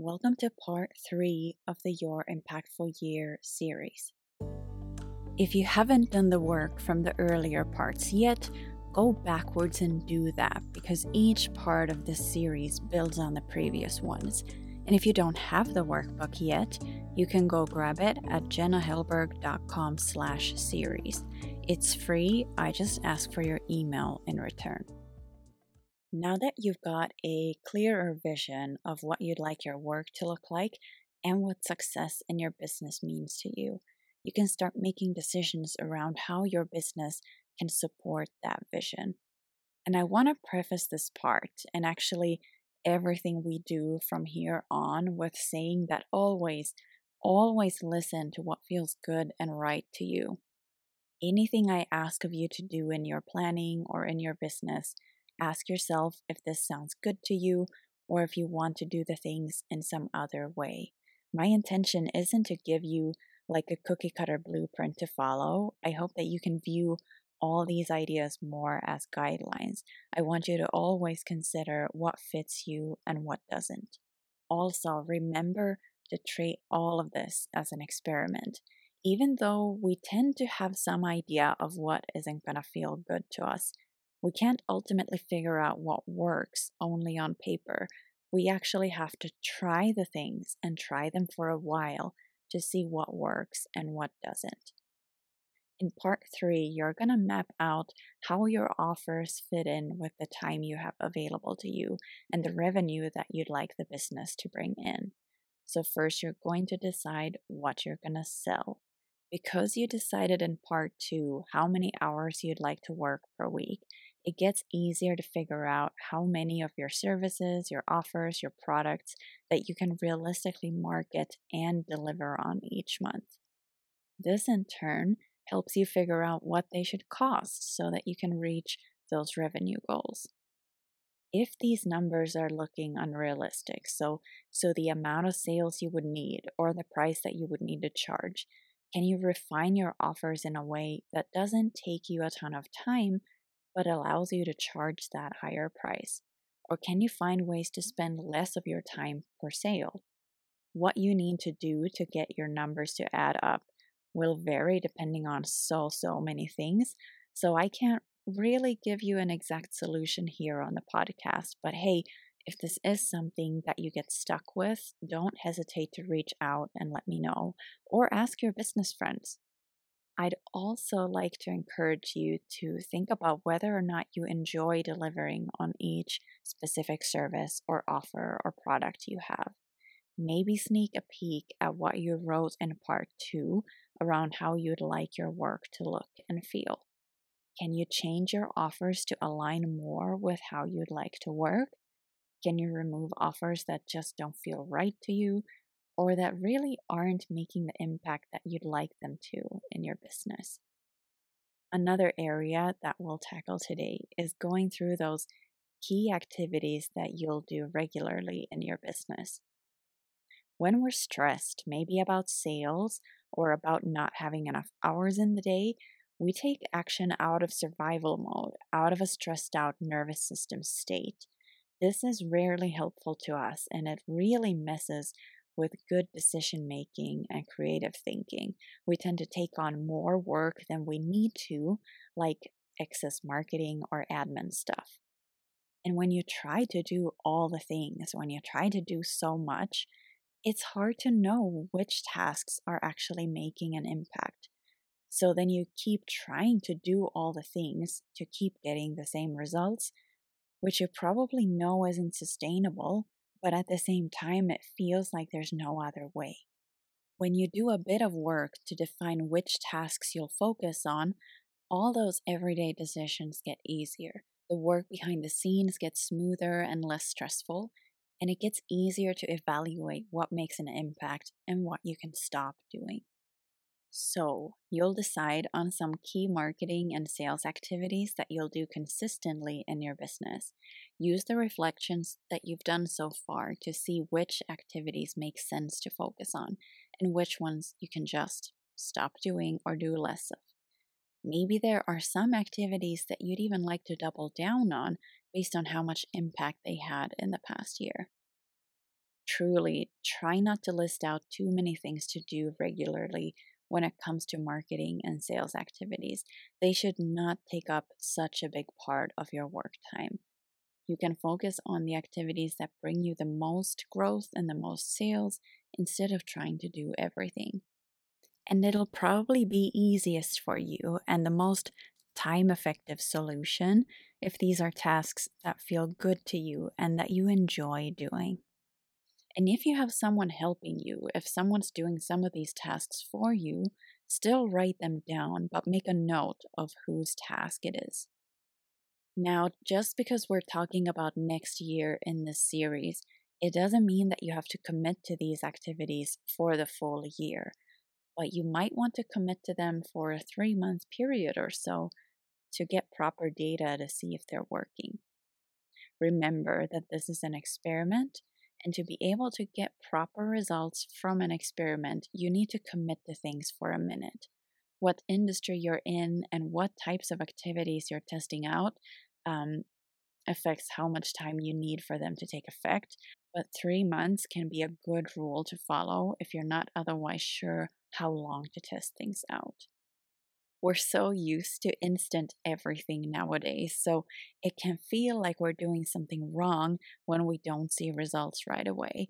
Welcome to part three of the Your Impactful Year series. If you haven't done the work from the earlier parts yet, go backwards and do that because each part of this series builds on the previous ones. And if you don't have the workbook yet, you can go grab it at jennahellberg.com slash series. It's free, I just ask for your email in return. Now that you've got a clearer vision of what you'd like your work to look like and what success in your business means to you, you can start making decisions around how your business can support that vision. And I want to preface this part and actually everything we do from here on with saying that always, always listen to what feels good and right to you. Anything I ask of you to do in your planning or in your business Ask yourself if this sounds good to you or if you want to do the things in some other way. My intention isn't to give you like a cookie cutter blueprint to follow. I hope that you can view all these ideas more as guidelines. I want you to always consider what fits you and what doesn't. Also, remember to treat all of this as an experiment. Even though we tend to have some idea of what isn't going to feel good to us, we can't ultimately figure out what works only on paper. We actually have to try the things and try them for a while to see what works and what doesn't. In part three, you're going to map out how your offers fit in with the time you have available to you and the revenue that you'd like the business to bring in. So, first, you're going to decide what you're going to sell. Because you decided in part two how many hours you'd like to work per week, it gets easier to figure out how many of your services, your offers, your products that you can realistically market and deliver on each month. This in turn helps you figure out what they should cost so that you can reach those revenue goals. If these numbers are looking unrealistic, so so the amount of sales you would need or the price that you would need to charge, can you refine your offers in a way that doesn't take you a ton of time but allows you to charge that higher price? Or can you find ways to spend less of your time per sale? What you need to do to get your numbers to add up will vary depending on so, so many things. So I can't really give you an exact solution here on the podcast. But hey, if this is something that you get stuck with, don't hesitate to reach out and let me know or ask your business friends. I'd also like to encourage you to think about whether or not you enjoy delivering on each specific service or offer or product you have. Maybe sneak a peek at what you wrote in part two around how you'd like your work to look and feel. Can you change your offers to align more with how you'd like to work? Can you remove offers that just don't feel right to you or that really aren't making the impact that you'd like them to in your business. Another area that we'll tackle today is going through those key activities that you'll do regularly in your business. When we're stressed, maybe about sales or about not having enough hours in the day, we take action out of survival mode, out of a stressed out nervous system state. This is rarely helpful to us and it really messes with good decision making and creative thinking. We tend to take on more work than we need to, like excess marketing or admin stuff. And when you try to do all the things, when you try to do so much, it's hard to know which tasks are actually making an impact. So then you keep trying to do all the things to keep getting the same results, which you probably know isn't sustainable but at the same time, it feels like there's no other way. When you do a bit of work to define which tasks you'll focus on, all those everyday decisions get easier. The work behind the scenes gets smoother and less stressful, and it gets easier to evaluate what makes an impact and what you can stop doing. So, you'll decide on some key marketing and sales activities that you'll do consistently in your business. Use the reflections that you've done so far to see which activities make sense to focus on and which ones you can just stop doing or do less of. Maybe there are some activities that you'd even like to double down on based on how much impact they had in the past year. truly try not to list out too many things to do regularly when it comes to marketing and sales activities. They should not take up such a big part of your work time. You can focus on the activities that bring you the most growth and the most sales instead of trying to do everything. And it'll probably be easiest for you and the most time effective solution if these are tasks that feel good to you and that you enjoy doing. And if you have someone helping you, if someone's doing some of these tasks for you, still write them down, but make a note of whose task it is. Now, just because we're talking about next year in this series, it doesn't mean that you have to commit to these activities for the full year, but you might want to commit to them for a three month period or so to get proper data to see if they're working. Remember that this is an experiment, and to be able to get proper results from an experiment, you need to commit to things for a minute. What industry you're in and what types of activities you're testing out um, affects how much time you need for them to take effect. But three months can be a good rule to follow if you're not otherwise sure how long to test things out we're so used to instant everything nowadays. So it can feel like we're doing something wrong when we don't see results right away.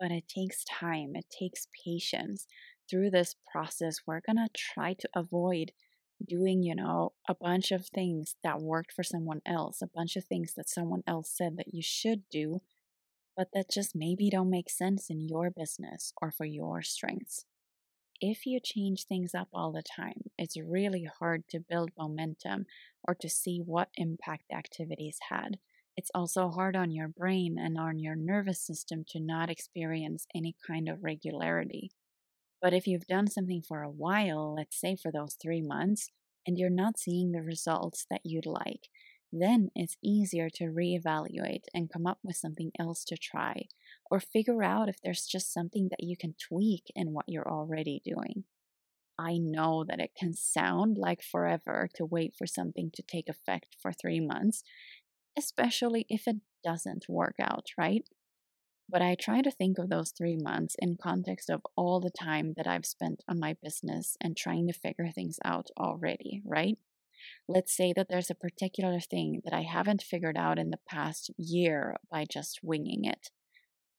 But it takes time, it takes patience. Through this process, we're going to try to avoid doing, you know, a bunch of things that worked for someone else, a bunch of things that someone else said that you should do, but that just maybe don't make sense in your business or for your strengths if you change things up all the time, it's really hard to build momentum or to see what impact the activities had. It's also hard on your brain and on your nervous system to not experience any kind of regularity. But if you've done something for a while, let's say for those three months, and you're not seeing the results that you'd like, then it's easier to reevaluate and come up with something else to try, or figure out if there's just something that you can tweak in what you're already doing. I know that it can sound like forever to wait for something to take effect for three months, especially if it doesn't work out, right? But I try to think of those three months in context of all the time that I've spent on my business and trying to figure things out already, right? Let's say that there's a particular thing that I haven't figured out in the past year by just winging it.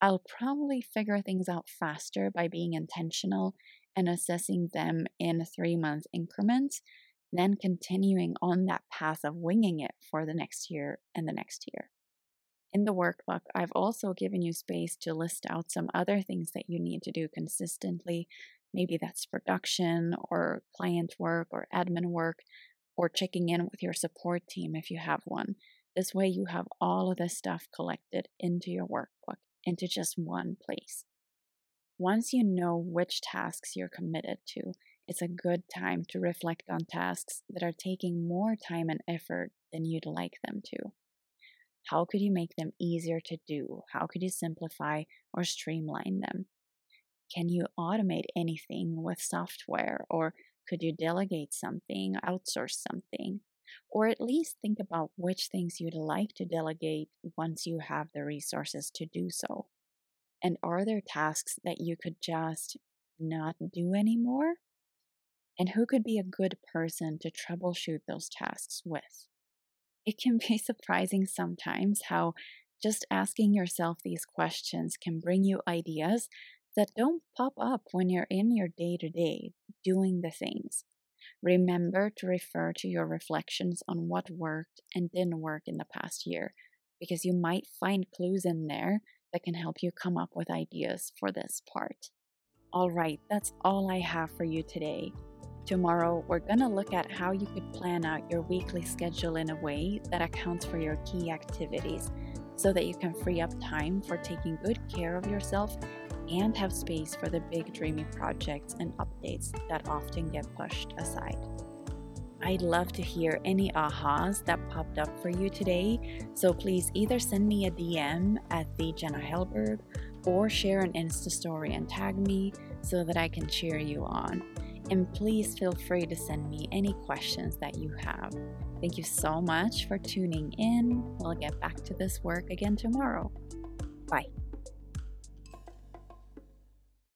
I'll probably figure things out faster by being intentional and assessing them in three month increments then continuing on that path of winging it for the next year and the next year. In the workbook, I've also given you space to list out some other things that you need to do consistently. Maybe that's production or client work or admin work or checking in with your support team if you have one. This way, you have all of this stuff collected into your workbook, into just one place. Once you know which tasks you're committed to, it's a good time to reflect on tasks that are taking more time and effort than you'd like them to. How could you make them easier to do? How could you simplify or streamline them? Can you automate anything with software or could you delegate something, outsource something? Or at least think about which things you'd like to delegate once you have the resources to do so. And are there tasks that you could just not do anymore? And who could be a good person to troubleshoot those tasks with? It can be surprising sometimes how just asking yourself these questions can bring you ideas that don't pop up when you're in your day to day doing the things. Remember to refer to your reflections on what worked and didn't work in the past year, because you might find clues in there that can help you come up with ideas for this part. All right, that's all I have for you today. Tomorrow, we're going to look at how you could plan out your weekly schedule in a way that accounts for your key activities so that you can free up time for taking good care of yourself and have space for the big dreamy projects and updates that often get pushed aside. I'd love to hear any ahas that popped up for you today, so please either send me a DM at the Jenna Hellberg or share an Insta story and tag me so that I can cheer you on. And please feel free to send me any questions that you have. Thank you so much for tuning in. We'll get back to this work again tomorrow. Bye.